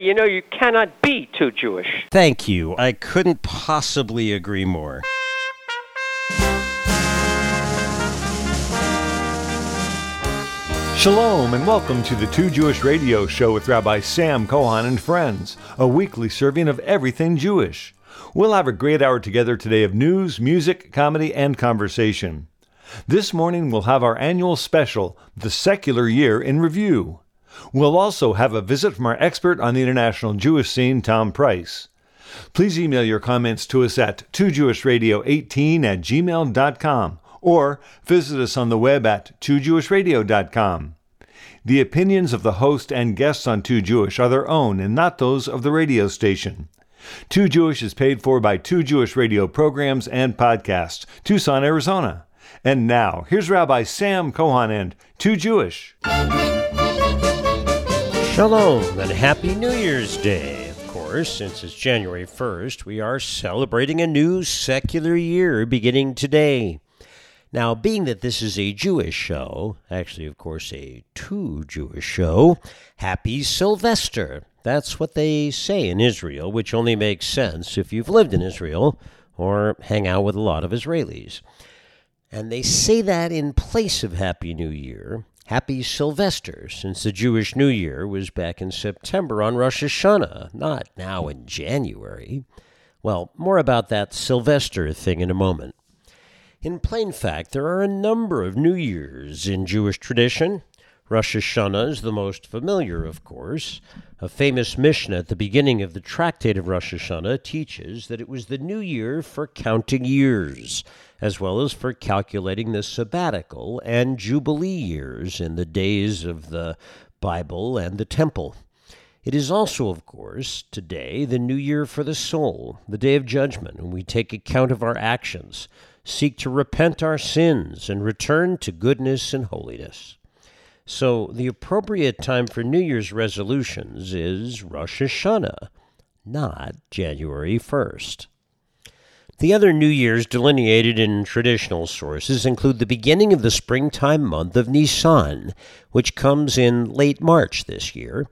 You know, you cannot be too Jewish. Thank you. I couldn't possibly agree more. Shalom and welcome to the Too Jewish Radio Show with Rabbi Sam Cohon and friends, a weekly serving of everything Jewish. We'll have a great hour together today of news, music, comedy, and conversation. This morning we'll have our annual special, The Secular Year in Review. We'll also have a visit from our expert on the international Jewish scene, Tom Price. Please email your comments to us at toojewishradio18 at gmail.com or visit us on the web at toojewishradio.com. The opinions of the host and guests on Too Jewish are their own and not those of the radio station. Too Jewish is paid for by Too Jewish Radio programs and podcasts, Tucson, Arizona. And now, here's Rabbi Sam Cohon and Too Jewish. Shalom and Happy New Year's Day. Of course, since it's January 1st, we are celebrating a new secular year beginning today. Now, being that this is a Jewish show, actually, of course, a too Jewish show, Happy Sylvester. That's what they say in Israel, which only makes sense if you've lived in Israel or hang out with a lot of Israelis. And they say that in place of Happy New Year Happy Sylvester, since the Jewish New Year was back in September on Rosh Hashanah, not now in January. Well, more about that Sylvester thing in a moment. In plain fact, there are a number of New Years in Jewish tradition. Rosh Hashanah is the most familiar, of course. A famous Mishnah at the beginning of the tractate of Rosh Hashanah teaches that it was the new year for counting years as well as for calculating the sabbatical and jubilee years in the days of the Bible and the temple. It is also, of course, today the new year for the soul, the day of judgment, when we take account of our actions, seek to repent our sins, and return to goodness and holiness. So, the appropriate time for New Year's resolutions is Rosh Hashanah, not January 1st. The other New Years delineated in traditional sources include the beginning of the springtime month of Nisan, which comes in late March this year.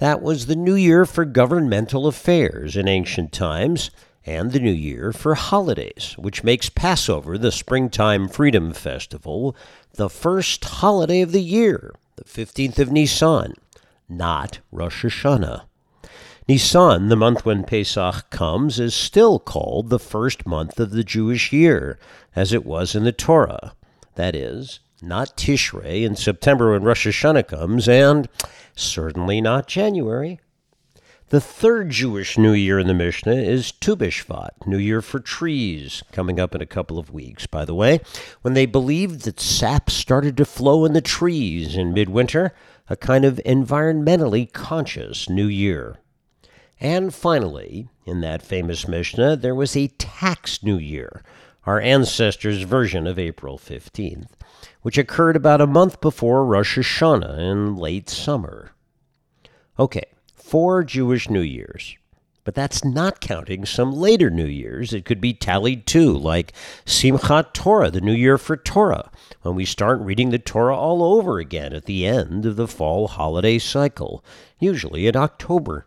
That was the New Year for governmental affairs in ancient times, and the New Year for holidays, which makes Passover, the springtime freedom festival, the first holiday of the year, the 15th of Nisan, not Rosh Hashanah. Nisan, the month when Pesach comes, is still called the first month of the Jewish year, as it was in the Torah. That is, not Tishrei in September when Rosh Hashanah comes, and certainly not January. The third Jewish New Year in the Mishnah is Tu B'Shvat, New Year for trees, coming up in a couple of weeks, by the way, when they believed that sap started to flow in the trees in midwinter, a kind of environmentally conscious New Year. And finally, in that famous Mishnah, there was a tax new year, our ancestors' version of April 15th, which occurred about a month before Rosh Hashanah in late summer. Okay, four Jewish New Years. But that's not counting some later New Years It could be tallied too, like Simchat Torah, the New Year for Torah, when we start reading the Torah all over again at the end of the fall holiday cycle, usually in October.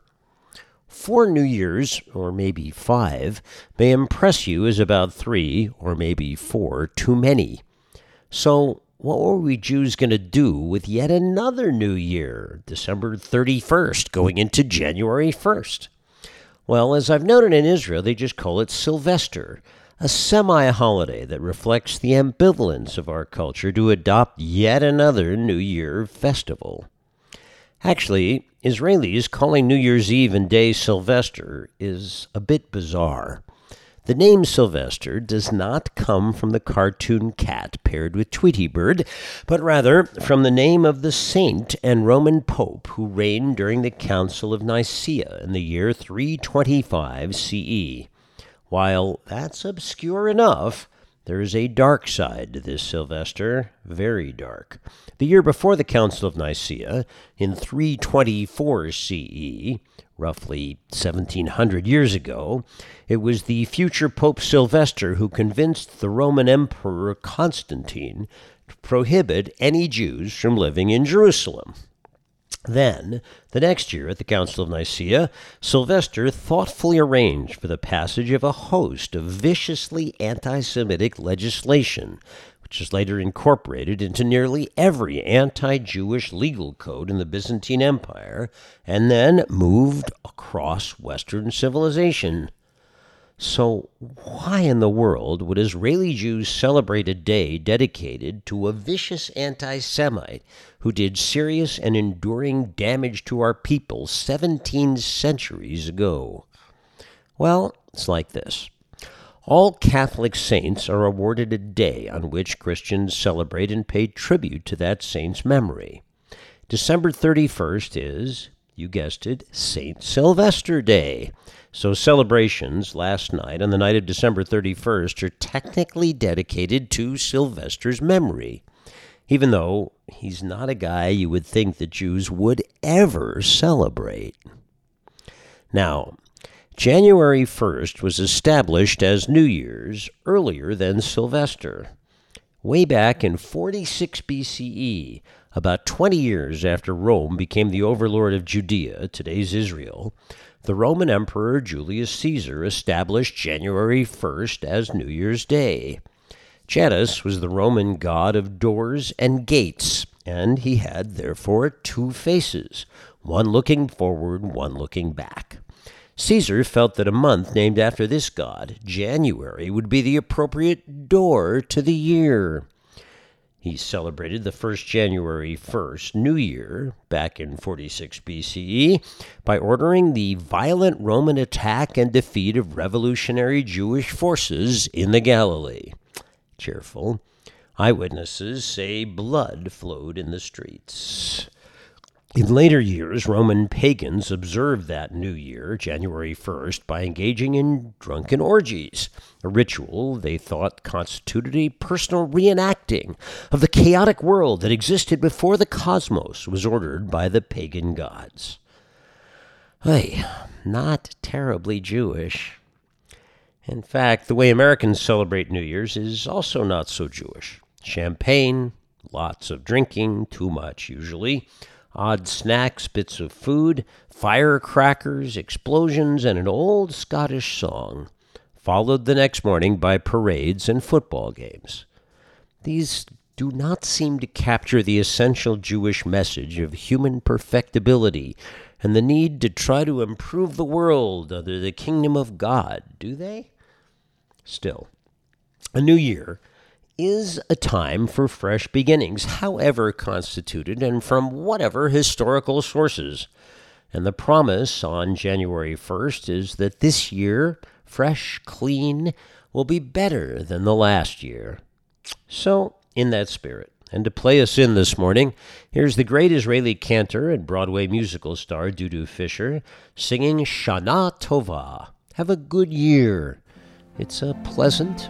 Four New Years, or maybe five, may impress you as about three, or maybe four, too many. So, what were we Jews going to do with yet another New Year, December 31st, going into January 1st? Well, as I've noted in Israel, they just call it Sylvester, a semi holiday that reflects the ambivalence of our culture to adopt yet another New Year festival. Actually, Israelis calling New Year's Eve and day Sylvester is a bit bizarre. The name Sylvester does not come from the cartoon cat paired with Tweety Bird, but rather from the name of the saint and Roman pope who reigned during the Council of Nicaea in the year 325 CE. While that's obscure enough, there is a dark side to this Sylvester, very dark. The year before the Council of Nicaea, in 324 CE, roughly 1700 years ago, it was the future Pope Sylvester who convinced the Roman Emperor Constantine to prohibit any Jews from living in Jerusalem. Then, the next year at the Council of Nicaea, Sylvester thoughtfully arranged for the passage of a host of viciously anti Semitic legislation, which is later incorporated into nearly every anti Jewish legal code in the Byzantine Empire and then moved across Western civilization. So, why in the world would Israeli Jews celebrate a day dedicated to a vicious anti Semite who did serious and enduring damage to our people 17 centuries ago? Well, it's like this. All Catholic saints are awarded a day on which Christians celebrate and pay tribute to that saint's memory. December 31st is, you guessed it, St. Sylvester Day. So celebrations last night on the night of December 31st are technically dedicated to Sylvester's memory, even though he's not a guy you would think the Jews would ever celebrate. Now, January 1st was established as New Year's earlier than Sylvester. Way back in 46 BCE, about 20 years after Rome became the overlord of Judea, today's Israel, the Roman Emperor Julius Caesar established January 1st as New Year's Day. Janus was the Roman god of doors and gates, and he had, therefore, two faces, one looking forward, one looking back. Caesar felt that a month named after this god, January, would be the appropriate door to the year. He celebrated the first January 1st, New Year, back in 46 BCE, by ordering the violent Roman attack and defeat of revolutionary Jewish forces in the Galilee. Cheerful. Eyewitnesses say blood flowed in the streets. In later years, Roman pagans observed that new year, January 1st, by engaging in drunken orgies, a ritual they thought constituted a personal reenacting of the chaotic world that existed before the cosmos was ordered by the pagan gods. Hey, not terribly Jewish. In fact, the way Americans celebrate New Year's is also not so Jewish. Champagne, lots of drinking, too much usually odd snacks, bits of food, firecrackers, explosions, and an old Scottish song, followed the next morning by parades and football games. These do not seem to capture the essential Jewish message of human perfectibility and the need to try to improve the world under the kingdom of God, do they? Still, a new year is a time for fresh beginnings, however constituted and from whatever historical sources. And the promise on January 1st is that this year, fresh, clean, will be better than the last year. So, in that spirit, and to play us in this morning, here's the great Israeli cantor and Broadway musical star Dudu Fisher singing Shana Tova. Have a good year. It's a pleasant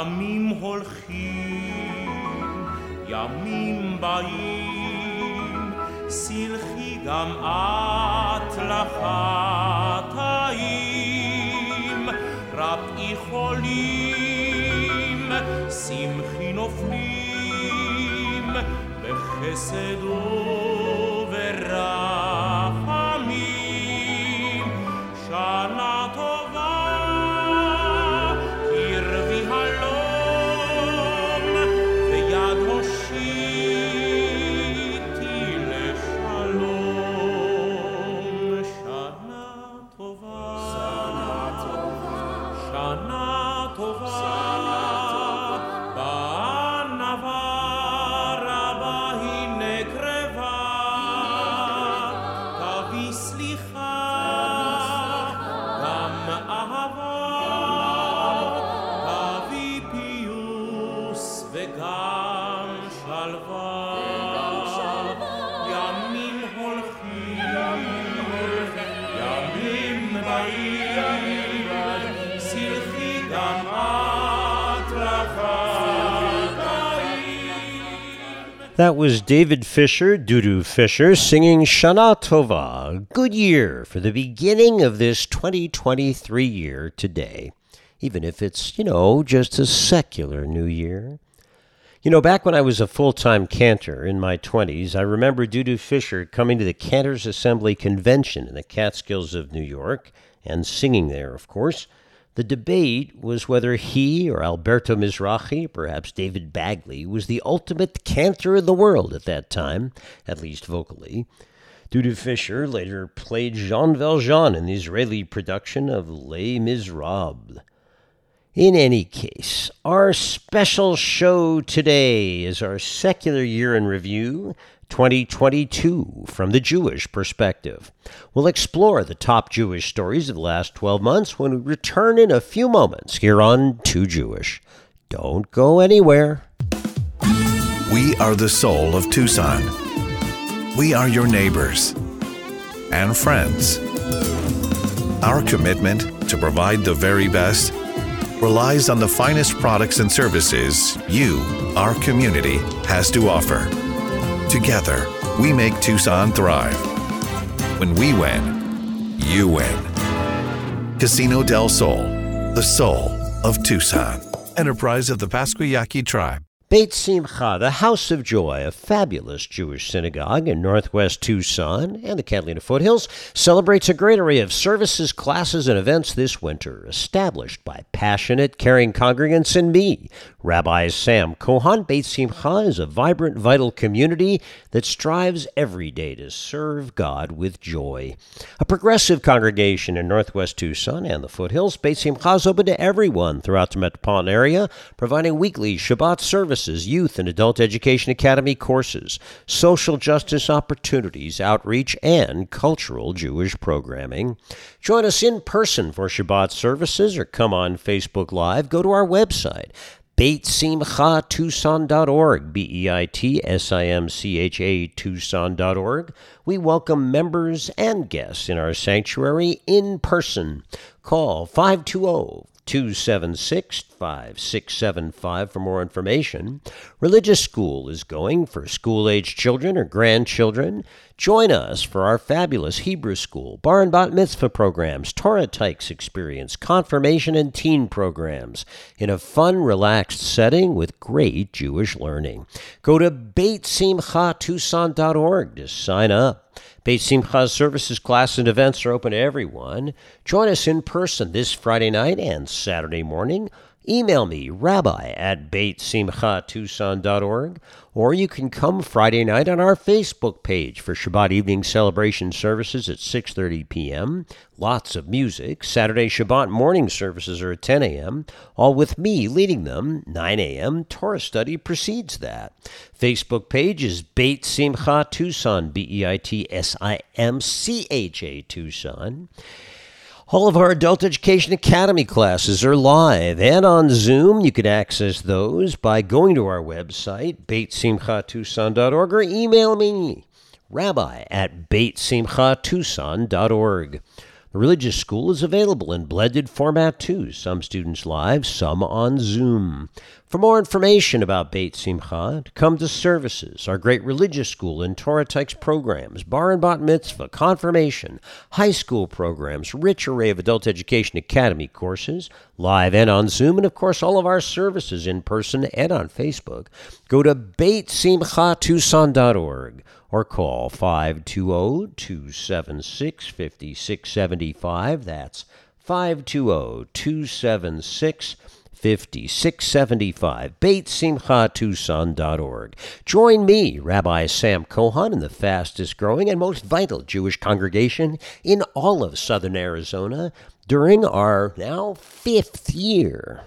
ימים הולכים, ימים באים, סלחי גם את לחטאים, רפאי חולים, שמחי נופלים, בחסד That was David Fisher, Dudu Fisher, singing Shana Tova, good year for the beginning of this 2023 year today, even if it's, you know, just a secular new year. You know, back when I was a full time cantor in my 20s, I remember Dudu Fisher coming to the Cantors Assembly Convention in the Catskills of New York and singing there, of course. The debate was whether he or Alberto Mizrahi, perhaps David Bagley, was the ultimate cantor in the world at that time, at least vocally. Dudu Fisher later played Jean Valjean in the Israeli production of Les Miserables. In any case, our special show today is our secular year in review 2022 from the Jewish perspective. We'll explore the top Jewish stories of the last 12 months when we return in a few moments here on Too Jewish. Don't go anywhere. We are the soul of Tucson. We are your neighbors and friends. Our commitment to provide the very best relies on the finest products and services you, our community, has to offer. Together, we make Tucson thrive. When we win, you win. Casino del Sol, the soul of Tucson. Enterprise of the Pascua Yaqui Tribe. Beit Simcha, the House of Joy, a fabulous Jewish synagogue in northwest Tucson and the Catalina foothills, celebrates a great array of services, classes, and events this winter, established by passionate, caring congregants and me, Rabbi Sam Cohon. Beit Simcha is a vibrant, vital community that strives every day to serve God with joy. A progressive congregation in northwest Tucson and the foothills, Beit Simcha is open to everyone throughout the metropolitan area, providing weekly Shabbat service services, youth and adult education academy courses, social justice opportunities, outreach, and cultural Jewish programming. Join us in person for Shabbat services or come on Facebook Live. Go to our website, BeitSimcha.Tucson.org, B E I T S I M C H A Tucson.org. We welcome members and guests in our sanctuary in person. Call 520 276 5675 for more information. Religious School is going for school age children or grandchildren. Join us for our fabulous Hebrew School, Bar and Bat Mitzvah programs, Torah Tykes experience, confirmation and teen programs in a fun, relaxed setting with great Jewish learning. Go to BeitSimchaTucson.org to sign up. Beit Simcha's services, class, and events are open to everyone. Join us in person this Friday night and Saturday morning. Email me, rabbi at BeitSimchaTucson.org, or you can come Friday night on our Facebook page for Shabbat evening celebration services at 6.30 p.m. Lots of music. Saturday Shabbat morning services are at 10 a.m., all with me leading them. 9 a.m. Torah study precedes that. Facebook page is Beit Simcha Tucson, B-E-I-T-S-I-M-C-H-A Tucson. All of our Adult Education Academy classes are live and on Zoom. You can access those by going to our website, BeitSimchaTucson.org, or email me, rabbi at BeitSimchaTucson.org. Religious school is available in blended format too, some students live, some on Zoom. For more information about Beit Simcha, come to services, our great religious school and Torah Tykes programs, bar and bat mitzvah, confirmation, high school programs, rich array of adult education academy courses, live and on Zoom, and of course all of our services in person and on Facebook, go to BeitSimchaTucson.org or call 520 276 5675. That's 520 276 5675, BeitSimchaTucson.org. Join me, Rabbi Sam Cohon, in the fastest growing and most vital Jewish congregation in all of southern Arizona during our now fifth year.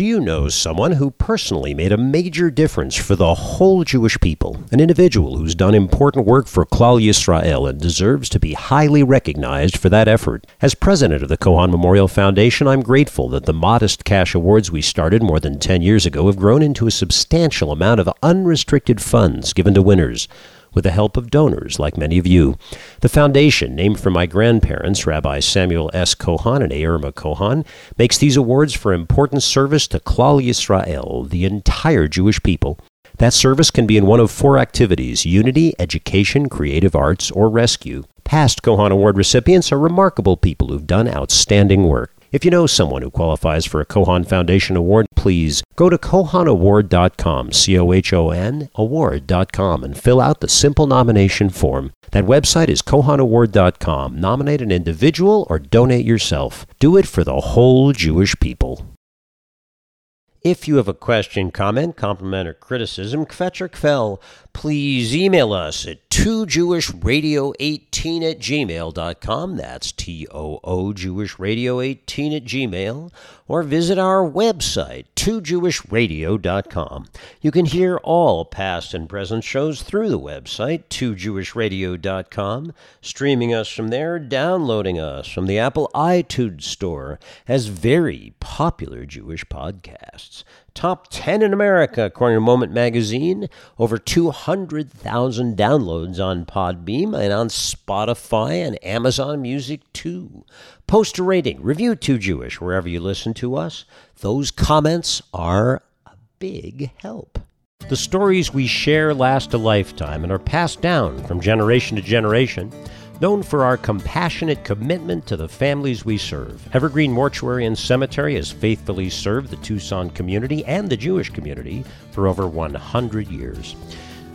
Do you know someone who personally made a major difference for the whole Jewish people? An individual who's done important work for Klal Yisrael and deserves to be highly recognized for that effort. As president of the Cohon Memorial Foundation, I'm grateful that the modest cash awards we started more than 10 years ago have grown into a substantial amount of unrestricted funds given to winners. With the help of donors like many of you. The foundation, named for my grandparents, Rabbi Samuel S. Cohon and Irma Cohon, makes these awards for important service to Klal Yisrael, the entire Jewish people. That service can be in one of four activities unity, education, creative arts, or rescue. Past Cohon Award recipients are remarkable people who've done outstanding work. If you know someone who qualifies for a Cohon Foundation Award, please go to cohonaward.com, C O H O N, award.com, and fill out the simple nomination form. That website is cohonaward.com. Nominate an individual or donate yourself. Do it for the whole Jewish people. If you have a question, comment, compliment, or criticism, kvetch or kvel, please email us at toojewishradio18 at gmail.com. That's T-O-O jewishradio18 at gmail. Or visit our website, toojewishradio.com. You can hear all past and present shows through the website, toojewishradio.com, streaming us from there, downloading us from the Apple iTunes Store as very popular Jewish podcasts. Top 10 in America, according to Moment Magazine. Over 200,000 downloads on Podbean and on Spotify and Amazon Music too. Post a rating, review Too Jewish wherever you listen to us. Those comments are a big help. The stories we share last a lifetime and are passed down from generation to generation known for our compassionate commitment to the families we serve. Evergreen Mortuary and Cemetery has faithfully served the Tucson community and the Jewish community for over 100 years.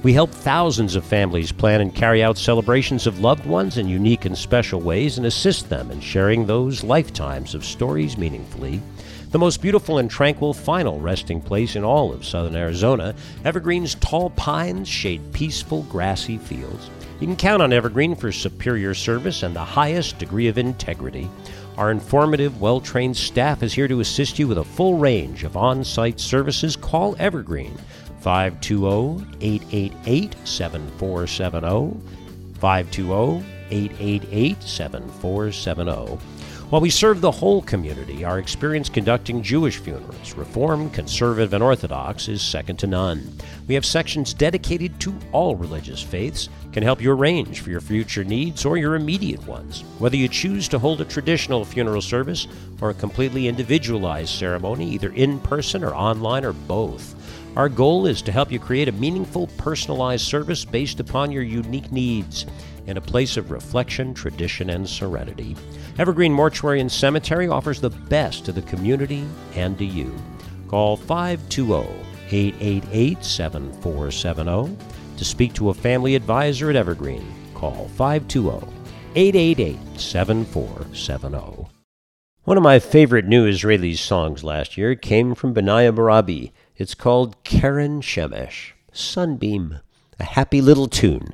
We help thousands of families plan and carry out celebrations of loved ones in unique and special ways and assist them in sharing those lifetimes of stories meaningfully. The most beautiful and tranquil final resting place in all of southern Arizona, Evergreen's tall pines shade peaceful grassy fields. You can count on Evergreen for superior service and the highest degree of integrity. Our informative, well trained staff is here to assist you with a full range of on site services. Call Evergreen 520 888 7470. 520 888 7470. While we serve the whole community, our experience conducting Jewish funerals, Reform, Conservative, and Orthodox, is second to none. We have sections dedicated to all religious faiths, can help you arrange for your future needs or your immediate ones. Whether you choose to hold a traditional funeral service or a completely individualized ceremony, either in person or online or both. Our goal is to help you create a meaningful, personalized service based upon your unique needs in a place of reflection, tradition, and serenity. Evergreen Mortuary and Cemetery offers the best to the community and to you. Call 520 888 7470 to speak to a family advisor at Evergreen. Call 520 888 7470. One of my favorite new Israeli songs last year came from Benaya Barabi. It's called Keren Shemesh, Sunbeam, a happy little tune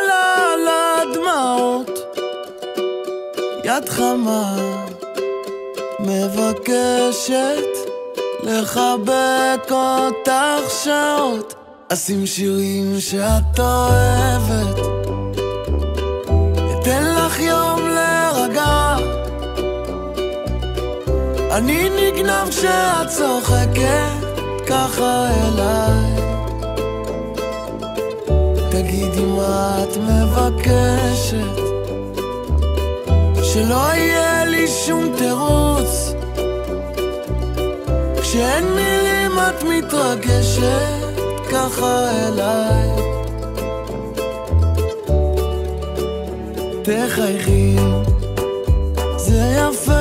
יד חמה מבקשת לחבק אותך שעות. אשים שירים שאת אוהבת, אתן לך יום להירגע. אני נגנב כשאת צוחקת ככה אליי. תגידי מה את מבקשת, שלא יהיה לי שום תירוץ. כשאין מילים את מתרגשת ככה אליי. תחייכי, זה יפה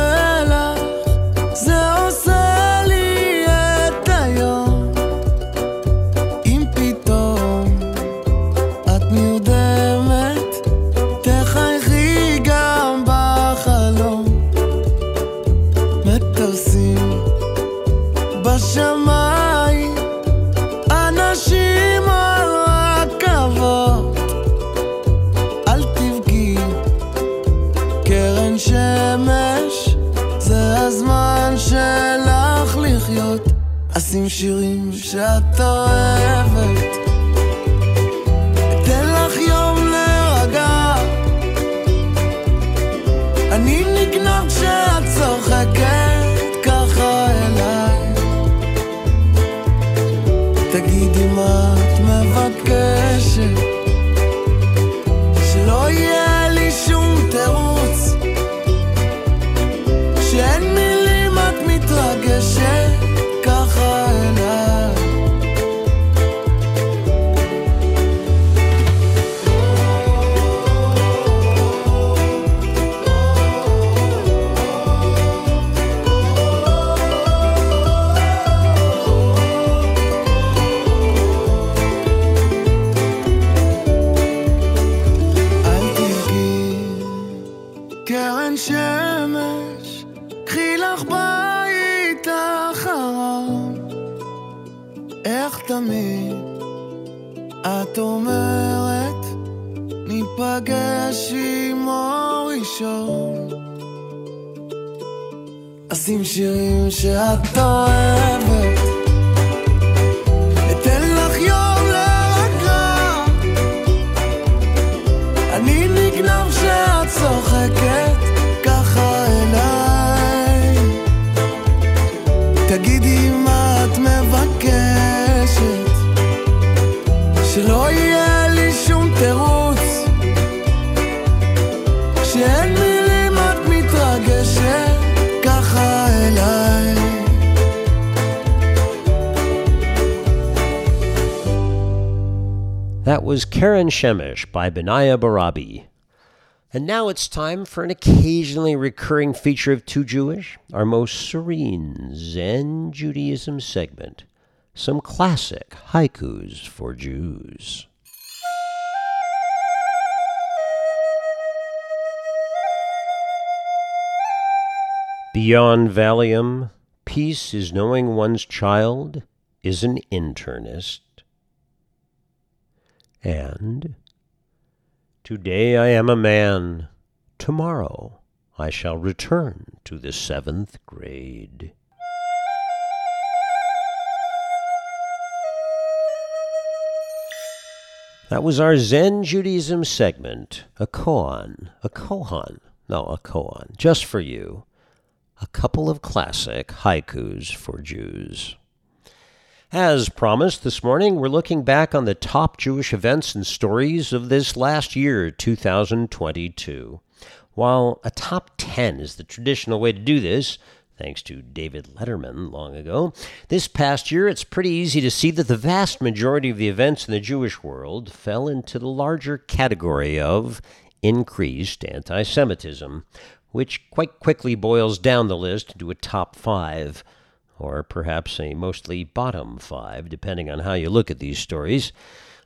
Shemesh by Benaya Barabi. And now it's time for an occasionally recurring feature of Too Jewish, our most serene Zen Judaism segment. Some classic haikus for Jews. Beyond Valium, peace is knowing one's child is an internist. And today I am a man, tomorrow I shall return to the seventh grade. That was our Zen Judaism segment, a koan, a kohan, no, a koan, just for you. A couple of classic haikus for Jews. As promised this morning, we're looking back on the top Jewish events and stories of this last year, 2022. While a top 10 is the traditional way to do this, thanks to David Letterman long ago, this past year it's pretty easy to see that the vast majority of the events in the Jewish world fell into the larger category of increased anti Semitism, which quite quickly boils down the list into a top five or perhaps a mostly bottom five, depending on how you look at these stories,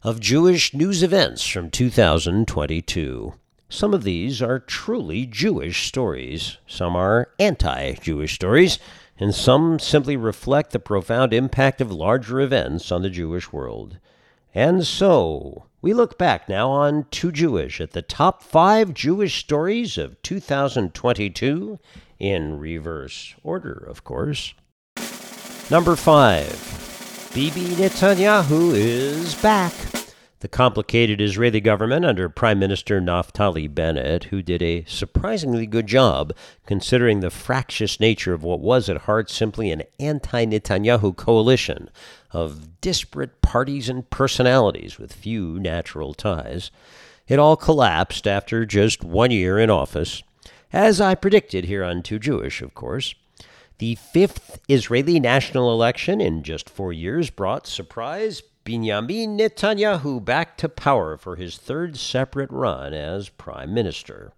of Jewish news events from 2022. Some of these are truly Jewish stories, some are anti Jewish stories, and some simply reflect the profound impact of larger events on the Jewish world. And so, we look back now on Too Jewish at the top five Jewish stories of 2022, in reverse order, of course. Number five, Bibi Netanyahu is back. The complicated Israeli government under Prime Minister Naftali Bennett, who did a surprisingly good job considering the fractious nature of what was at heart simply an anti Netanyahu coalition of disparate parties and personalities with few natural ties. It all collapsed after just one year in office, as I predicted here on Too Jewish, of course. The fifth Israeli national election in just four years brought surprise Benjamin Netanyahu back to power for his third separate run as prime minister.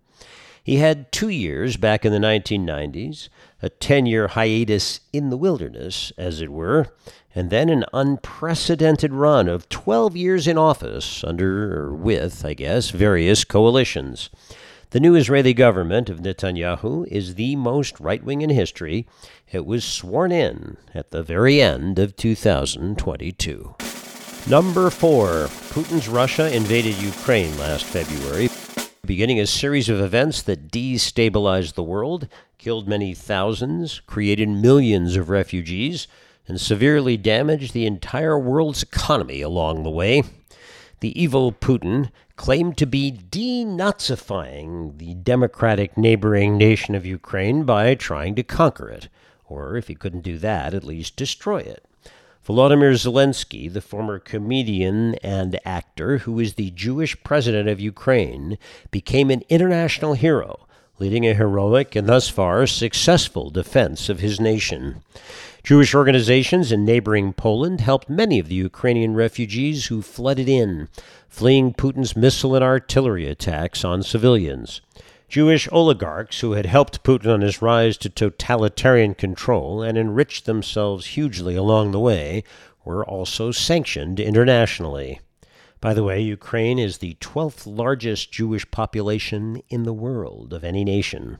He had two years back in the 1990s, a 10 year hiatus in the wilderness, as it were, and then an unprecedented run of 12 years in office under, or with, I guess, various coalitions. The new Israeli government of Netanyahu is the most right wing in history. It was sworn in at the very end of 2022. Number four Putin's Russia invaded Ukraine last February, beginning a series of events that destabilized the world, killed many thousands, created millions of refugees, and severely damaged the entire world's economy along the way. The evil Putin claimed to be denazifying the democratic neighboring nation of Ukraine by trying to conquer it, or if he couldn't do that, at least destroy it. Volodymyr Zelensky, the former comedian and actor who is the Jewish president of Ukraine, became an international hero, leading a heroic and thus far successful defense of his nation. Jewish organizations in neighboring Poland helped many of the Ukrainian refugees who flooded in, fleeing Putin's missile and artillery attacks on civilians. Jewish oligarchs who had helped Putin on his rise to totalitarian control and enriched themselves hugely along the way were also sanctioned internationally. By the way, Ukraine is the 12th largest Jewish population in the world of any nation.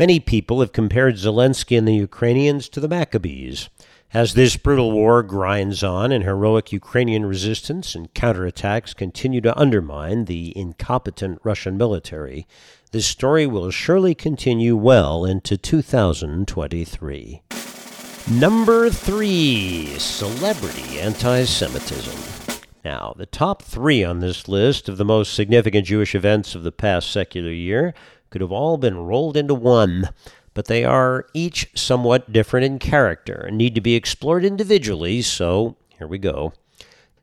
Many people have compared Zelensky and the Ukrainians to the Maccabees. As this brutal war grinds on and heroic Ukrainian resistance and counterattacks continue to undermine the incompetent Russian military, this story will surely continue well into 2023. Number three Celebrity Anti Semitism. Now, the top three on this list of the most significant Jewish events of the past secular year could have all been rolled into one, but they are each somewhat different in character and need to be explored individually, so here we go.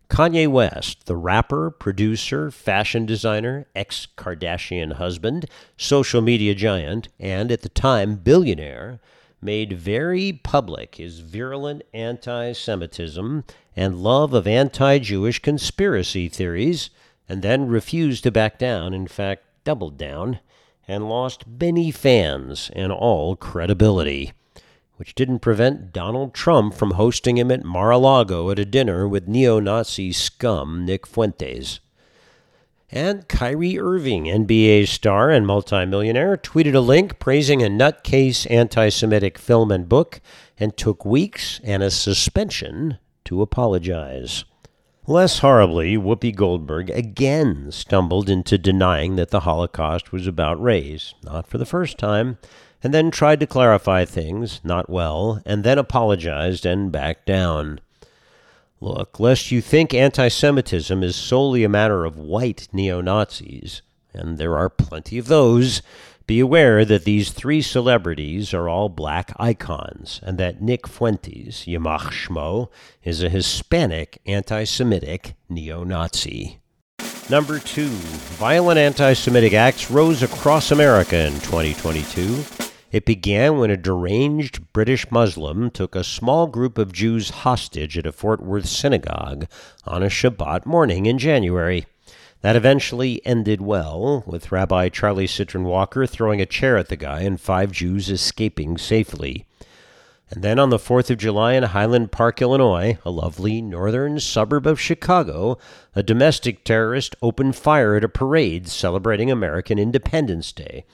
Kanye West, the rapper, producer, fashion designer, ex Kardashian husband, social media giant, and at the time billionaire, made very public his virulent anti Semitism and love of anti Jewish conspiracy theories, and then refused to back down, in fact, doubled down, and lost many fans and all credibility which didn't prevent Donald Trump from hosting him at Mar a Lago at a dinner with neo Nazi scum Nick Fuentes. And Kyrie Irving, NBA star and multimillionaire, tweeted a link praising a nutcase anti Semitic film and book and took weeks and a suspension to apologize. Less horribly, Whoopi Goldberg again stumbled into denying that the Holocaust was about race, not for the first time, and then tried to clarify things, not well, and then apologized and backed down. Look, lest you think anti Semitism is solely a matter of white neo Nazis, and there are plenty of those, be aware that these three celebrities are all black icons, and that Nick Fuentes, Yimach Shmo, is a Hispanic anti Semitic neo Nazi. Number two, violent anti Semitic acts rose across America in 2022. It began when a deranged British Muslim took a small group of Jews hostage at a Fort Worth synagogue on a Shabbat morning in January. That eventually ended well, with Rabbi Charlie Cytron Walker throwing a chair at the guy and five Jews escaping safely. And then on the 4th of July in Highland Park, Illinois, a lovely northern suburb of Chicago, a domestic terrorist opened fire at a parade celebrating American Independence Day.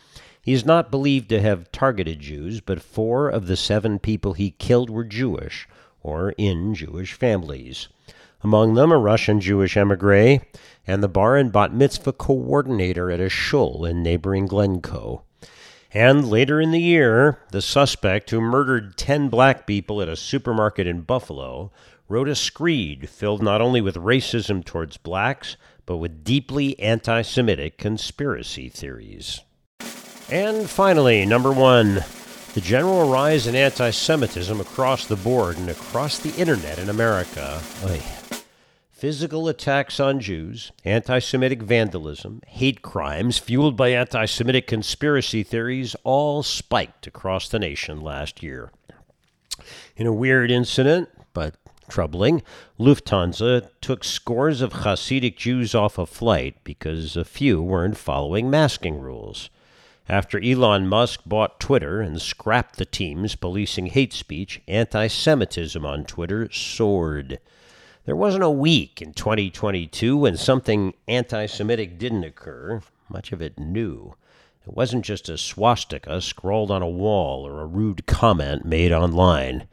He is not believed to have targeted Jews, but four of the seven people he killed were Jewish or in Jewish families. Among them, a Russian Jewish emigre and the bar and bat mitzvah coordinator at a shul in neighboring Glencoe. And later in the year, the suspect who murdered 10 black people at a supermarket in Buffalo wrote a screed filled not only with racism towards blacks, but with deeply anti Semitic conspiracy theories. And finally, number one, the general rise in anti Semitism across the board and across the internet in America. Oy. Physical attacks on Jews, anti Semitic vandalism, hate crimes fueled by anti Semitic conspiracy theories all spiked across the nation last year. In a weird incident, but troubling, Lufthansa took scores of Hasidic Jews off a flight because a few weren't following masking rules after Elon Musk bought Twitter and scrapped the teams policing hate speech, anti Semitism on Twitter soared. There wasn't a week in 2022 when something anti Semitic didn't occur, much of it new. It wasn't just a swastika scrawled on a wall or a rude comment made online.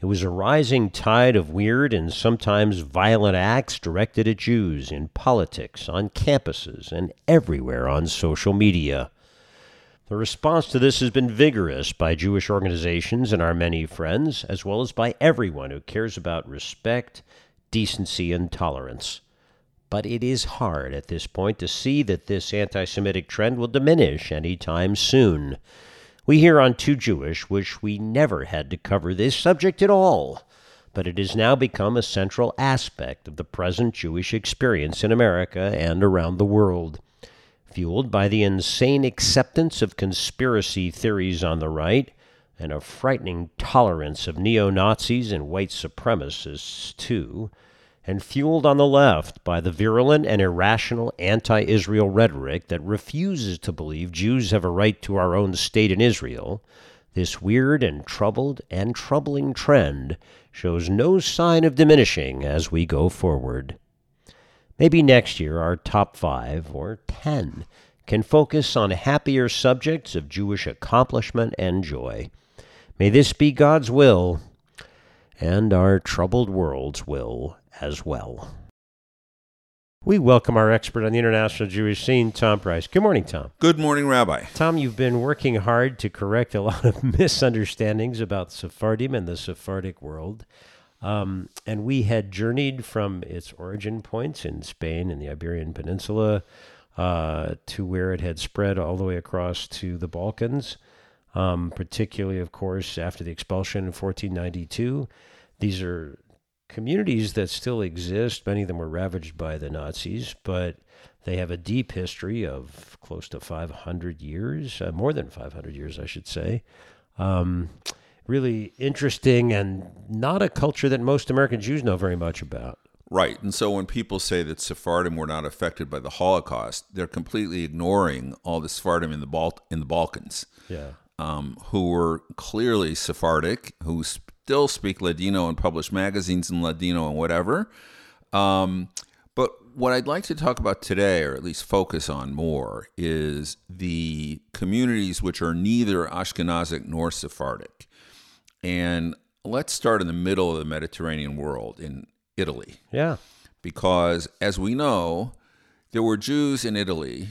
It was a rising tide of weird and sometimes violent acts directed at Jews in politics, on campuses, and everywhere on social media. The response to this has been vigorous by Jewish organizations and our many friends, as well as by everyone who cares about respect, decency, and tolerance. But it is hard at this point to see that this anti Semitic trend will diminish any time soon. We here on Too Jewish wish we never had to cover this subject at all, but it has now become a central aspect of the present Jewish experience in America and around the world fueled by the insane acceptance of conspiracy theories on the right and a frightening tolerance of neo Nazis and white supremacists, too, and fueled on the left by the virulent and irrational anti Israel rhetoric that refuses to believe Jews have a right to our own state in Israel, this weird and troubled and troubling trend shows no sign of diminishing as we go forward. Maybe next year our top five or ten can focus on happier subjects of Jewish accomplishment and joy. May this be God's will, and our troubled world's will as well. We welcome our expert on the international Jewish scene, Tom Price. Good morning, Tom. Good morning, Rabbi. Tom, you've been working hard to correct a lot of misunderstandings about Sephardim and the Sephardic world. Um, and we had journeyed from its origin points in Spain and the Iberian Peninsula uh, to where it had spread all the way across to the Balkans, um, particularly, of course, after the expulsion in 1492. These are communities that still exist. Many of them were ravaged by the Nazis, but they have a deep history of close to 500 years, uh, more than 500 years, I should say. Um, really interesting and not a culture that most American Jews know very much about. Right. And so when people say that Sephardim were not affected by the Holocaust, they're completely ignoring all the Sephardim in the Bal- in the Balkans. Yeah. Um, who were clearly Sephardic, who still speak Ladino and publish magazines in Ladino and whatever. Um, but what I'd like to talk about today, or at least focus on more, is the communities which are neither Ashkenazic nor Sephardic. And let's start in the middle of the Mediterranean world in Italy. Yeah. Because as we know, there were Jews in Italy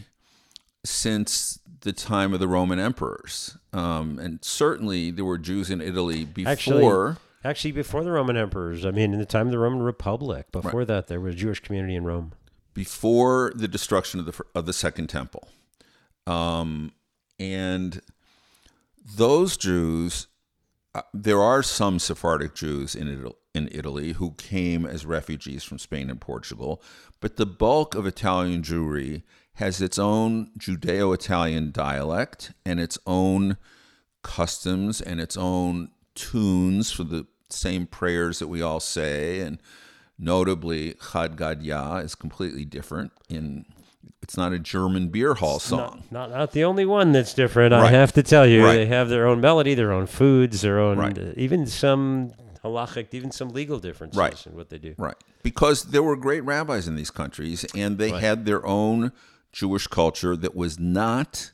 since the time of the Roman emperors. Um, and certainly there were Jews in Italy before. Actually, actually, before the Roman emperors, I mean, in the time of the Roman Republic, before right. that, there was a Jewish community in Rome. Before the destruction of the, of the Second Temple. Um, and those Jews uh, there are some Sephardic Jews in Italy, in Italy who came as refugees from Spain and Portugal, but the bulk of Italian Jewry has its own Judeo Italian dialect and its own customs and its own tunes for the same prayers that we all say. And notably, Chad Gadya is completely different in it's not a German beer hall song. Not, not, not the only one that's different. Right. I have to tell you, right. they have their own melody, their own foods, their own right. uh, even some halachic, even some legal differences right. in what they do. Right, because there were great rabbis in these countries, and they had their own Jewish culture that was not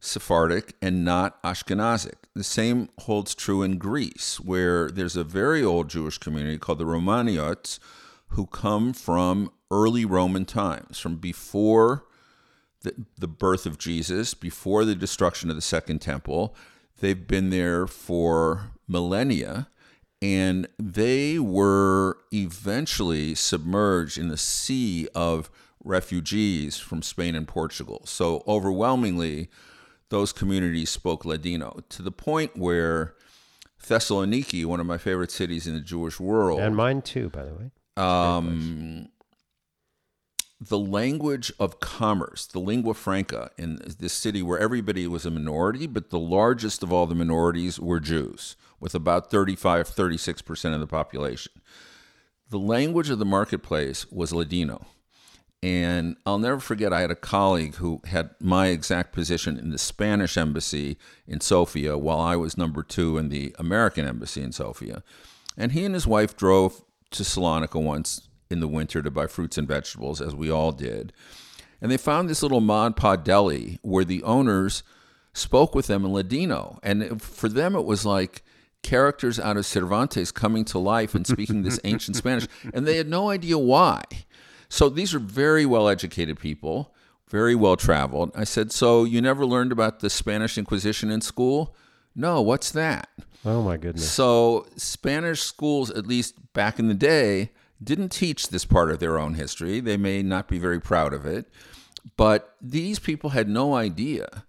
Sephardic and not Ashkenazic. The same holds true in Greece, where there's a very old Jewish community called the Romaniotes who come from early Roman times, from before the, the birth of Jesus, before the destruction of the Second Temple. They've been there for millennia, and they were eventually submerged in the sea of refugees from Spain and Portugal. So, overwhelmingly, those communities spoke Ladino to the point where Thessaloniki, one of my favorite cities in the Jewish world, and mine too, by the way, um, the language of commerce, the lingua franca in this city where everybody was a minority, but the largest of all the minorities were Jews, with about 35, 36% of the population. The language of the marketplace was Ladino. And I'll never forget, I had a colleague who had my exact position in the Spanish embassy in Sofia while I was number two in the American embassy in Sofia. And he and his wife drove to Salonika once in the winter to buy fruits and vegetables, as we all did. And they found this little Mod Pod deli where the owners spoke with them in Ladino. And for them, it was like characters out of Cervantes coming to life and speaking this ancient Spanish. And they had no idea why. So these are very well educated people, very well traveled. I said, So you never learned about the Spanish Inquisition in school? No, what's that? Oh my goodness. So, Spanish schools, at least back in the day, didn't teach this part of their own history. They may not be very proud of it, but these people had no idea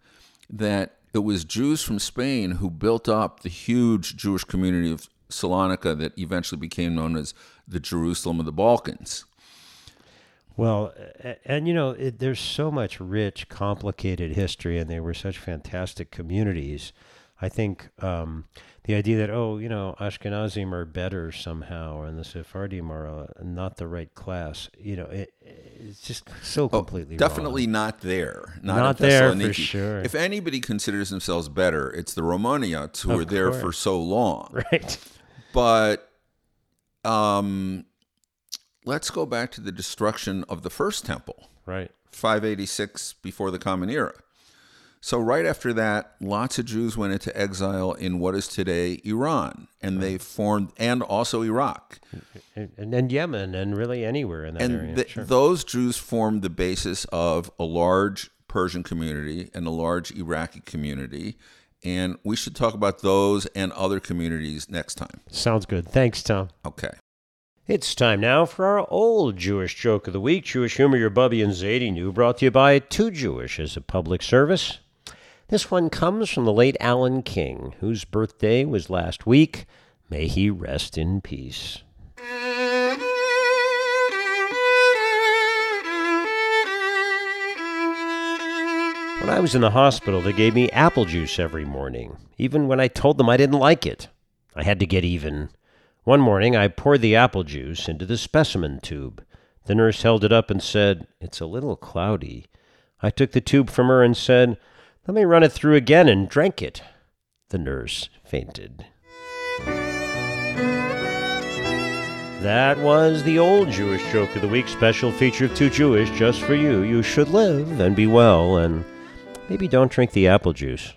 that it was Jews from Spain who built up the huge Jewish community of Salonika that eventually became known as the Jerusalem of the Balkans. Well, and you know, it, there's so much rich, complicated history, and they were such fantastic communities. I think um, the idea that oh, you know, Ashkenazim are better somehow, and the Sephardim are uh, not the right class. You know, it, it's just so completely Oh, definitely wrong. not there. Not, Not there for sure. If anybody considers themselves better, it's the Romaniots who Of were there for so long. right. But um, let's go back to the destruction of the first temple, Right. 586 before the Common Era. So right after that, lots of Jews went into exile in what is today Iran, and they formed, and also Iraq. And, and Yemen, and really anywhere in that area. And sure. those Jews formed the basis of a large Persian community and a large Iraqi community. And we should talk about those and other communities next time. Sounds good. Thanks, Tom. Okay. It's time now for our old Jewish joke of the week. Jewish humor, your Bubby and Zadie knew, brought to you by Too Jewish as a public service. This one comes from the late Alan King, whose birthday was last week. May he rest in peace. When I was in the hospital, they gave me apple juice every morning, even when I told them I didn't like it. I had to get even. One morning, I poured the apple juice into the specimen tube. The nurse held it up and said, It's a little cloudy. I took the tube from her and said, Let me run it through again and drank it. The nurse fainted. That was the old Jewish joke of the week special feature of Too Jewish just for you. You should live and be well, and maybe don't drink the apple juice.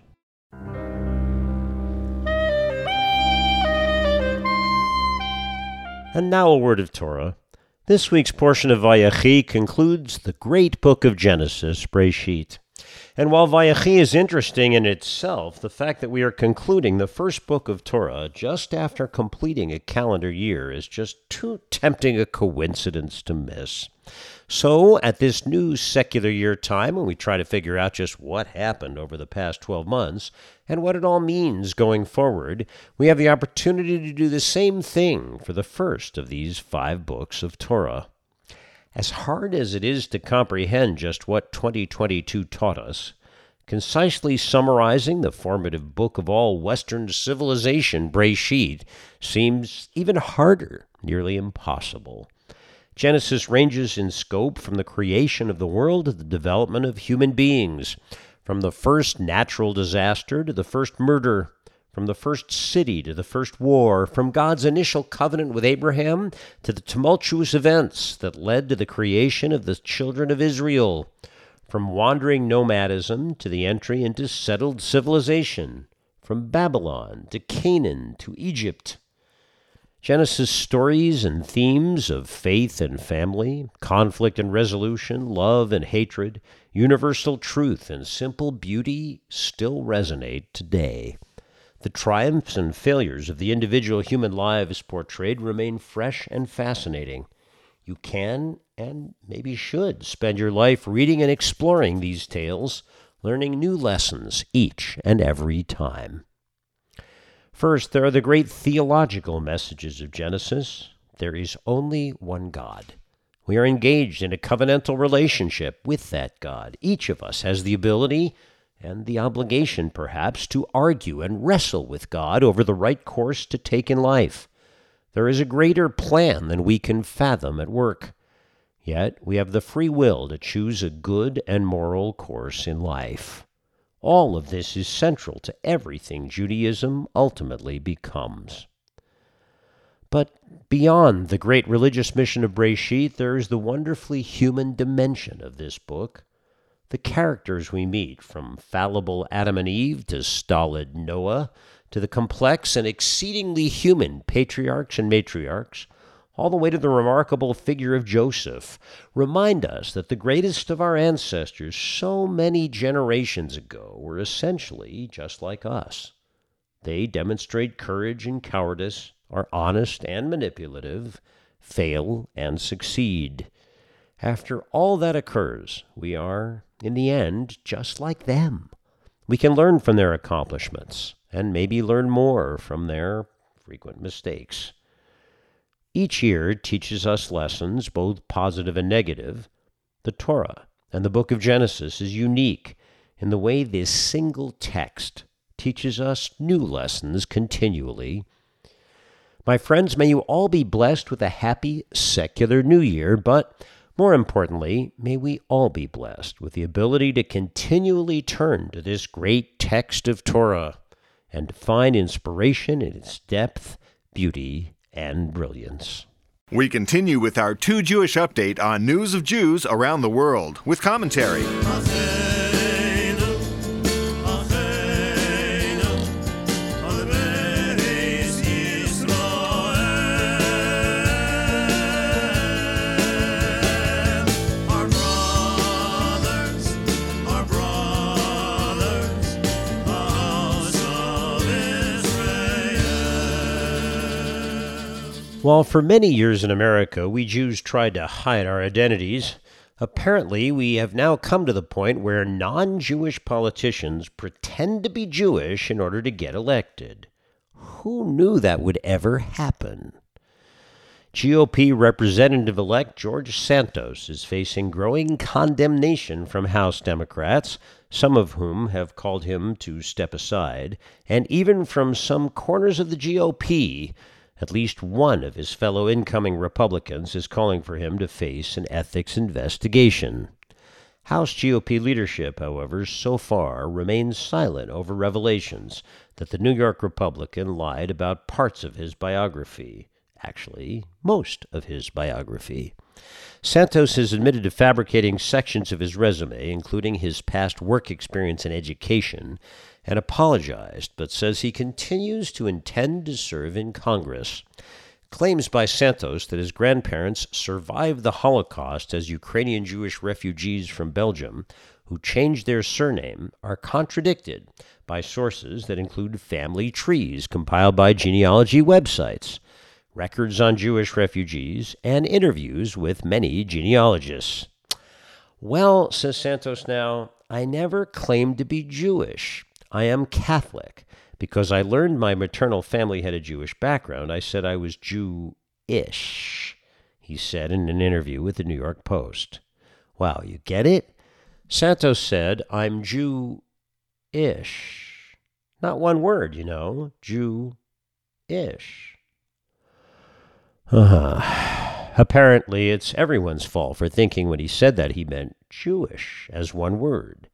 And now a word of Torah. This week's portion of Vayachi concludes the great book of Genesis, Breshit. And while Vayachi is interesting in itself, the fact that we are concluding the first book of Torah just after completing a calendar year is just too tempting a coincidence to miss. So, at this new secular year time, when we try to figure out just what happened over the past 12 months and what it all means going forward, we have the opportunity to do the same thing for the first of these five books of Torah. As hard as it is to comprehend just what 2022 taught us, concisely summarizing the formative book of all Western civilization, Breshit, seems even harder, nearly impossible. Genesis ranges in scope from the creation of the world to the development of human beings, from the first natural disaster to the first murder, from the first city to the first war, from God's initial covenant with Abraham to the tumultuous events that led to the creation of the children of Israel, from wandering nomadism to the entry into settled civilization, from Babylon to Canaan to Egypt. Genesis stories and themes of faith and family, conflict and resolution, love and hatred, universal truth and simple beauty still resonate today. The triumphs and failures of the individual human lives portrayed remain fresh and fascinating. You can and maybe should spend your life reading and exploring these tales, learning new lessons each and every time. First, there are the great theological messages of Genesis. There is only one God. We are engaged in a covenantal relationship with that God. Each of us has the ability and the obligation, perhaps, to argue and wrestle with God over the right course to take in life. There is a greater plan than we can fathom at work. Yet we have the free will to choose a good and moral course in life. All of this is central to everything Judaism ultimately becomes. But beyond the great religious mission of Breshit, there is the wonderfully human dimension of this book. The characters we meet, from fallible Adam and Eve to stolid Noah, to the complex and exceedingly human patriarchs and matriarchs, all the way to the remarkable figure of Joseph, remind us that the greatest of our ancestors so many generations ago were essentially just like us. They demonstrate courage and cowardice, are honest and manipulative, fail and succeed. After all that occurs, we are, in the end, just like them. We can learn from their accomplishments and maybe learn more from their frequent mistakes. Each year teaches us lessons, both positive and negative. The Torah and the book of Genesis is unique in the way this single text teaches us new lessons continually. My friends, may you all be blessed with a happy secular new year, but more importantly, may we all be blessed with the ability to continually turn to this great text of Torah and to find inspiration in its depth, beauty, and brilliance. We continue with our Too Jewish update on news of Jews around the world with commentary. While for many years in America we Jews tried to hide our identities, apparently we have now come to the point where non Jewish politicians pretend to be Jewish in order to get elected. Who knew that would ever happen? GOP Representative elect George Santos is facing growing condemnation from House Democrats, some of whom have called him to step aside, and even from some corners of the GOP at least one of his fellow incoming Republicans is calling for him to face an ethics investigation. House GOP leadership, however, so far remains silent over revelations that the New York Republican lied about parts of his biography, actually, most of his biography. Santos has admitted to fabricating sections of his resume, including his past work experience in education, and apologized, but says he continues to intend to serve in Congress. Claims by Santos that his grandparents survived the Holocaust as Ukrainian Jewish refugees from Belgium who changed their surname are contradicted by sources that include family trees compiled by genealogy websites, records on Jewish refugees, and interviews with many genealogists. Well, says Santos now, I never claimed to be Jewish. I am Catholic. Because I learned my maternal family had a Jewish background, I said I was Jew-ish, he said in an interview with the New York Post. Wow, you get it? Santos said, I'm Jew-ish. Not one word, you know. Jew-ish. Uh-huh. Apparently, it's everyone's fault for thinking when he said that he meant Jewish as one word.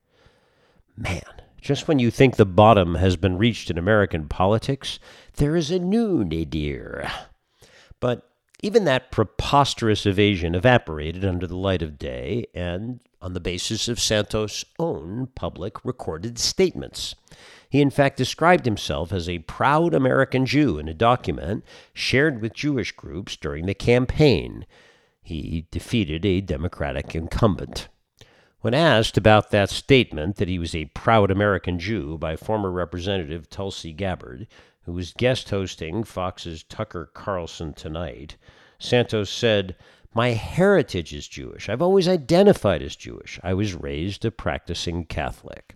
Man, just when you think the bottom has been reached in American politics, there is a new nadir. But even that preposterous evasion evaporated under the light of day and on the basis of Santos' own public recorded statements. He, in fact, described himself as a proud American Jew in a document shared with Jewish groups during the campaign. He defeated a Democratic incumbent. When asked about that statement that he was a proud American Jew by former Representative Tulsi Gabbard, who was guest hosting Fox's Tucker Carlson tonight, Santos said, My heritage is Jewish. I've always identified as Jewish. I was raised a practicing Catholic.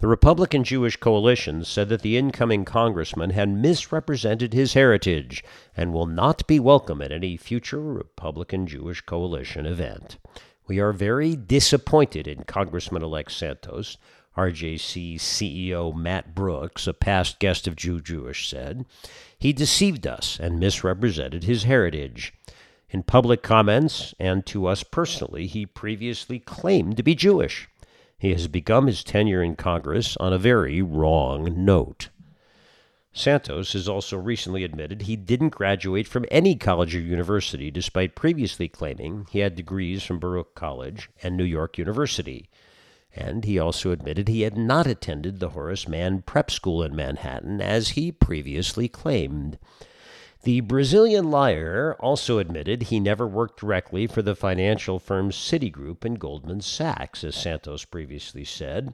The Republican Jewish Coalition said that the incoming congressman had misrepresented his heritage and will not be welcome at any future Republican Jewish Coalition event. We are very disappointed in Congressman elect Santos. RJC CEO Matt Brooks, a past guest of Too Jewish, said. He deceived us and misrepresented his heritage. In public comments and to us personally, he previously claimed to be Jewish. He has begun his tenure in Congress on a very wrong note. Santos has also recently admitted he didn't graduate from any college or university, despite previously claiming he had degrees from Baruch College and New York University. And he also admitted he had not attended the Horace Mann Prep School in Manhattan, as he previously claimed. The Brazilian liar also admitted he never worked directly for the financial firms Citigroup and Goldman Sachs, as Santos previously said,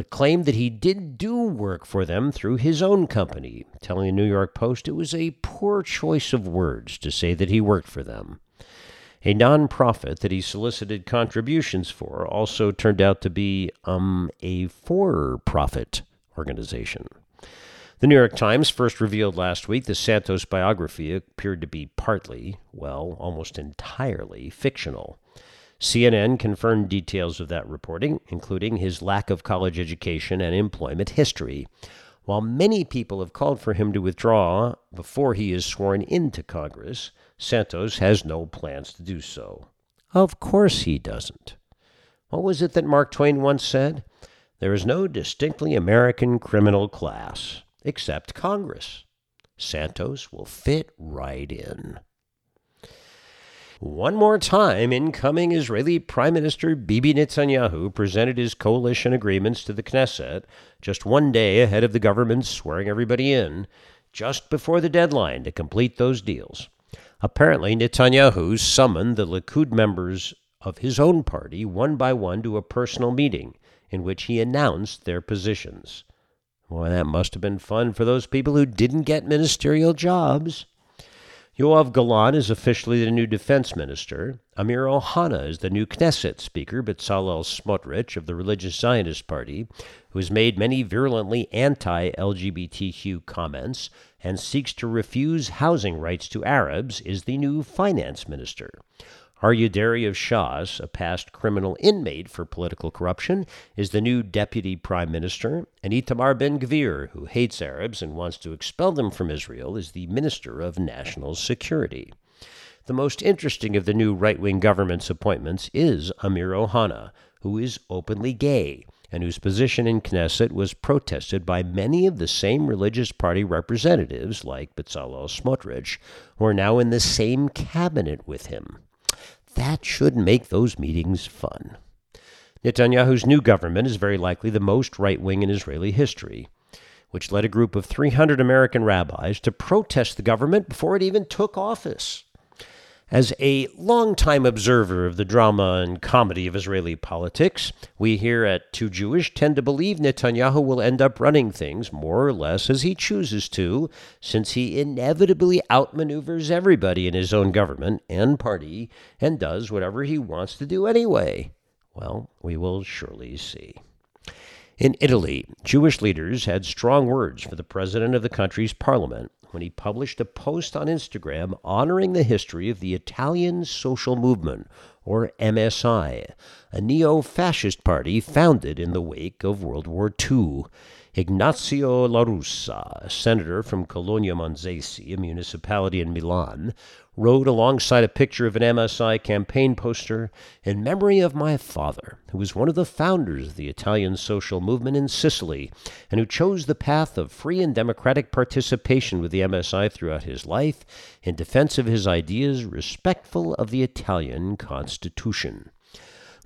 but claimed that he did do work for them through his own company, telling the New York Post it was a poor choice of words to say that he worked for them. A nonprofit that he solicited contributions for also turned out to be um, a for profit organization. The New York Times first revealed last week the Santos biography appeared to be partly, well, almost entirely fictional. CNN confirmed details of that reporting, including his lack of college education and employment history. While many people have called for him to withdraw before he is sworn into Congress, Santos has no plans to do so. Of course he doesn't. What was it that Mark Twain once said? There is no distinctly American criminal class except Congress. Santos will fit right in. One more time, incoming Israeli Prime Minister Bibi Netanyahu presented his coalition agreements to the Knesset just one day ahead of the government swearing everybody in, just before the deadline to complete those deals. Apparently, Netanyahu summoned the Likud members of his own party one by one to a personal meeting in which he announced their positions. Boy, that must have been fun for those people who didn't get ministerial jobs. Yoav Gallant is officially the new defense minister. Amir Ohana is the new Knesset speaker, But Bezalel Smotrich of the Religious Zionist Party, who has made many virulently anti LGBTQ comments and seeks to refuse housing rights to Arabs, is the new finance minister. Aryeh Deri of Shas, a past criminal inmate for political corruption, is the new deputy prime minister, and Itamar Ben Gvir, who hates Arabs and wants to expel them from Israel, is the minister of national security. The most interesting of the new right wing government's appointments is Amir Ohana, who is openly gay and whose position in Knesset was protested by many of the same religious party representatives, like Bezalel Smotrich, who are now in the same cabinet with him. That should make those meetings fun. Netanyahu's new government is very likely the most right wing in Israeli history, which led a group of 300 American rabbis to protest the government before it even took office. As a longtime observer of the drama and comedy of Israeli politics, we here at Too Jewish tend to believe Netanyahu will end up running things more or less as he chooses to, since he inevitably outmaneuvers everybody in his own government and party and does whatever he wants to do anyway. Well, we will surely see. In Italy, Jewish leaders had strong words for the president of the country's parliament when he published a post on Instagram honoring the history of the Italian Social Movement, or MSI, a neo fascist party founded in the wake of World War II. Ignazio La Russa, a senator from Cologno Monzese, a municipality in Milan, wrote alongside a picture of an MSI campaign poster in memory of my father, who was one of the founders of the Italian social movement in Sicily and who chose the path of free and democratic participation with the MSI throughout his life in defense of his ideas respectful of the Italian constitution.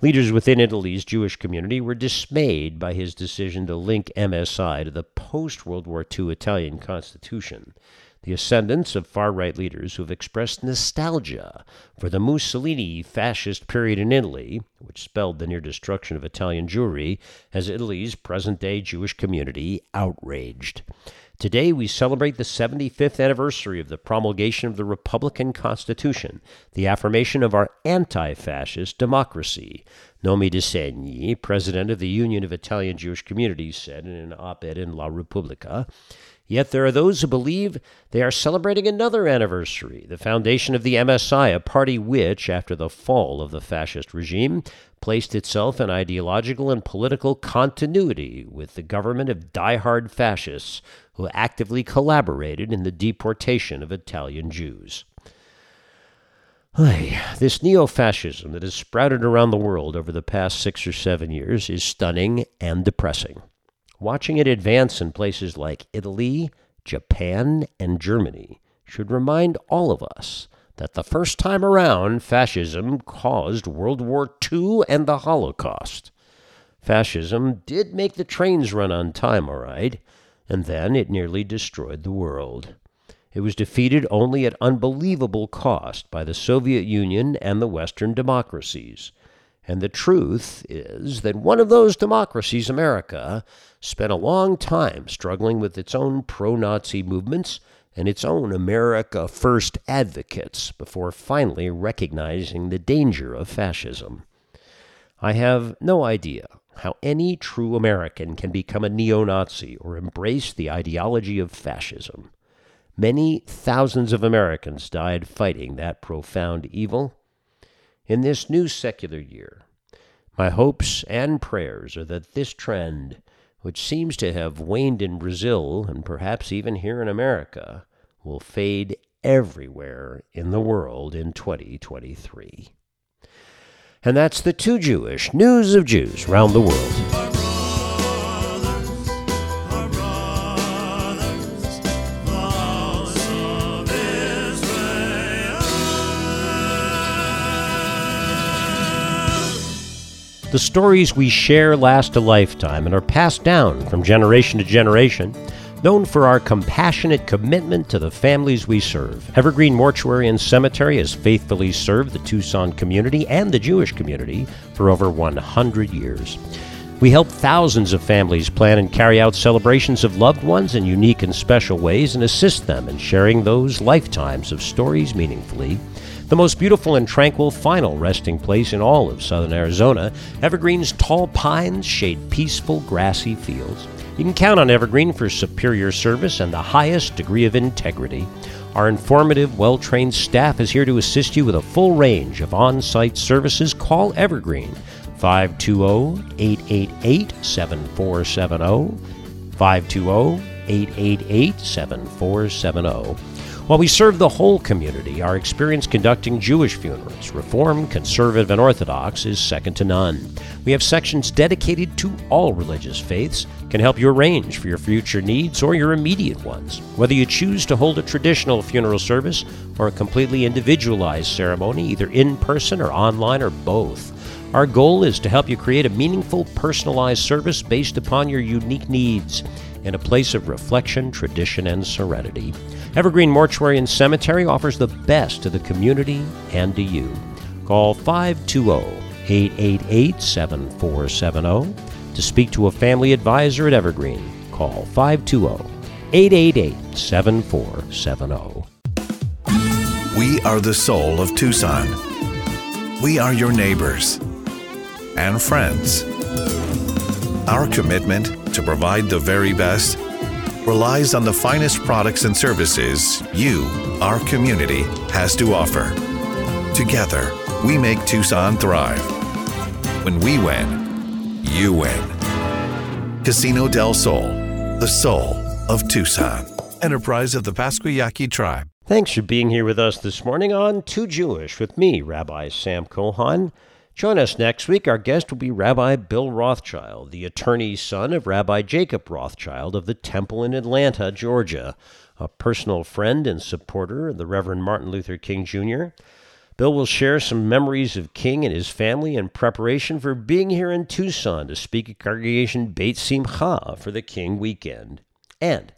Leaders within Italy's Jewish community were dismayed by his decision to link MSI to the post World War II Italian constitution. The ascendants of far right leaders who have expressed nostalgia for the Mussolini fascist period in Italy, which spelled the near destruction of Italian Jewry, has Italy's present day Jewish community outraged. Today, we celebrate the 75th anniversary of the promulgation of the Republican Constitution, the affirmation of our anti fascist democracy. Noemi Di Segni, president of the Union of Italian Jewish Communities, said in an op ed in La Repubblica. Yet there are those who believe they are celebrating another anniversary, the foundation of the MSI, a party which, after the fall of the fascist regime, placed itself in ideological and political continuity with the government of die-hard fascists who actively collaborated in the deportation of Italian Jews. This neo fascism that has sprouted around the world over the past six or seven years is stunning and depressing. Watching it advance in places like Italy, Japan, and Germany should remind all of us that the first time around, fascism caused World War II and the Holocaust. Fascism did make the trains run on time, all right, and then it nearly destroyed the world. It was defeated only at unbelievable cost by the Soviet Union and the Western democracies. And the truth is that one of those democracies, America, spent a long time struggling with its own pro Nazi movements and its own America First advocates before finally recognizing the danger of fascism. I have no idea how any true American can become a neo Nazi or embrace the ideology of fascism. Many thousands of Americans died fighting that profound evil. In this new secular year, my hopes and prayers are that this trend, which seems to have waned in Brazil and perhaps even here in America, will fade everywhere in the world in 2023. And that's the Too Jewish News of Jews Round the world. The stories we share last a lifetime and are passed down from generation to generation, known for our compassionate commitment to the families we serve. Evergreen Mortuary and Cemetery has faithfully served the Tucson community and the Jewish community for over 100 years. We help thousands of families plan and carry out celebrations of loved ones in unique and special ways and assist them in sharing those lifetimes of stories meaningfully the most beautiful and tranquil final resting place in all of southern Arizona, Evergreen's tall pines shade peaceful grassy fields. You can count on Evergreen for superior service and the highest degree of integrity. Our informative, well trained staff is here to assist you with a full range of on site services. Call Evergreen 520 888 7470. 520 888 7470. While we serve the whole community, our experience conducting Jewish funerals, Reform, Conservative, and Orthodox, is second to none. We have sections dedicated to all religious faiths, can help you arrange for your future needs or your immediate ones. Whether you choose to hold a traditional funeral service or a completely individualized ceremony, either in person or online or both. Our goal is to help you create a meaningful, personalized service based upon your unique needs in a place of reflection, tradition, and serenity. Evergreen Mortuary and Cemetery offers the best to the community and to you. Call 520 888 7470 to speak to a family advisor at Evergreen. Call 520 888 7470. We are the soul of Tucson. We are your neighbors and friends. Our commitment to provide the very best relies on the finest products and services you, our community, has to offer. Together, we make Tucson thrive. When we win, you win. Casino del Sol, the soul of Tucson. Enterprise of the Pascua Yaqui tribe. Thanks for being here with us this morning on Too Jewish with me, Rabbi Sam Cohon. Join us next week. Our guest will be Rabbi Bill Rothschild, the attorney son of Rabbi Jacob Rothschild of the Temple in Atlanta, Georgia, a personal friend and supporter of the Reverend Martin Luther King Jr. Bill will share some memories of King and his family in preparation for being here in Tucson to speak at Congregation Beit Simcha for the King weekend. And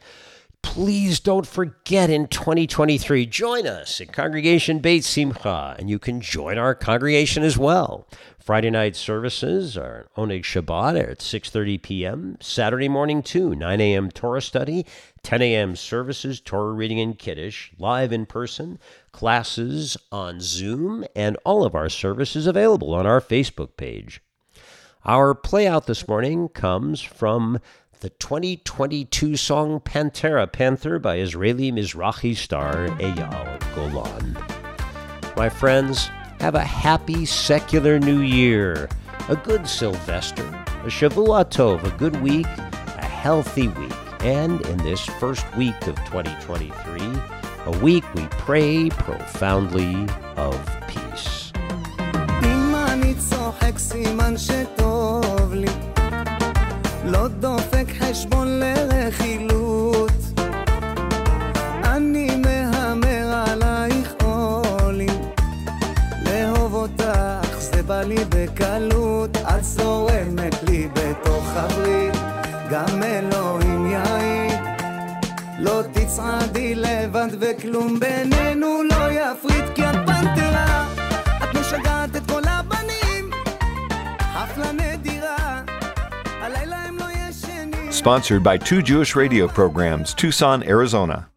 please don't forget in 2023, join us at Congregation Beit Simcha, and you can join our congregation as well. Friday night services are Oneg Shabbat at 6.30 p.m., Saturday morning too, 9 a.m. Torah study, 10 a.m. services, Torah reading and Kiddush, live in person, classes on Zoom, and all of our services available on our Facebook page. Our playout this morning comes from the 2022 song Pantera Panther by Israeli Mizrahi star Eyal Golan. My friends, have a happy secular new year, a good Sylvester, a Shavua Tov, a good week, a healthy week, and in this first week of 2023, a week we pray profoundly of peace. לא אני בקלות, את זורמת לי בתוך הברית, גם אלוהים יעיד. לא תצעדי לבד וכלום בינינו לא יפריד, כי את פנתרה, את משגעת את כל הבנים, חפלה נדירה, הלילה הם לא ישנים. Sponsored by Too Jewish radio programs, Tucson, Arizona.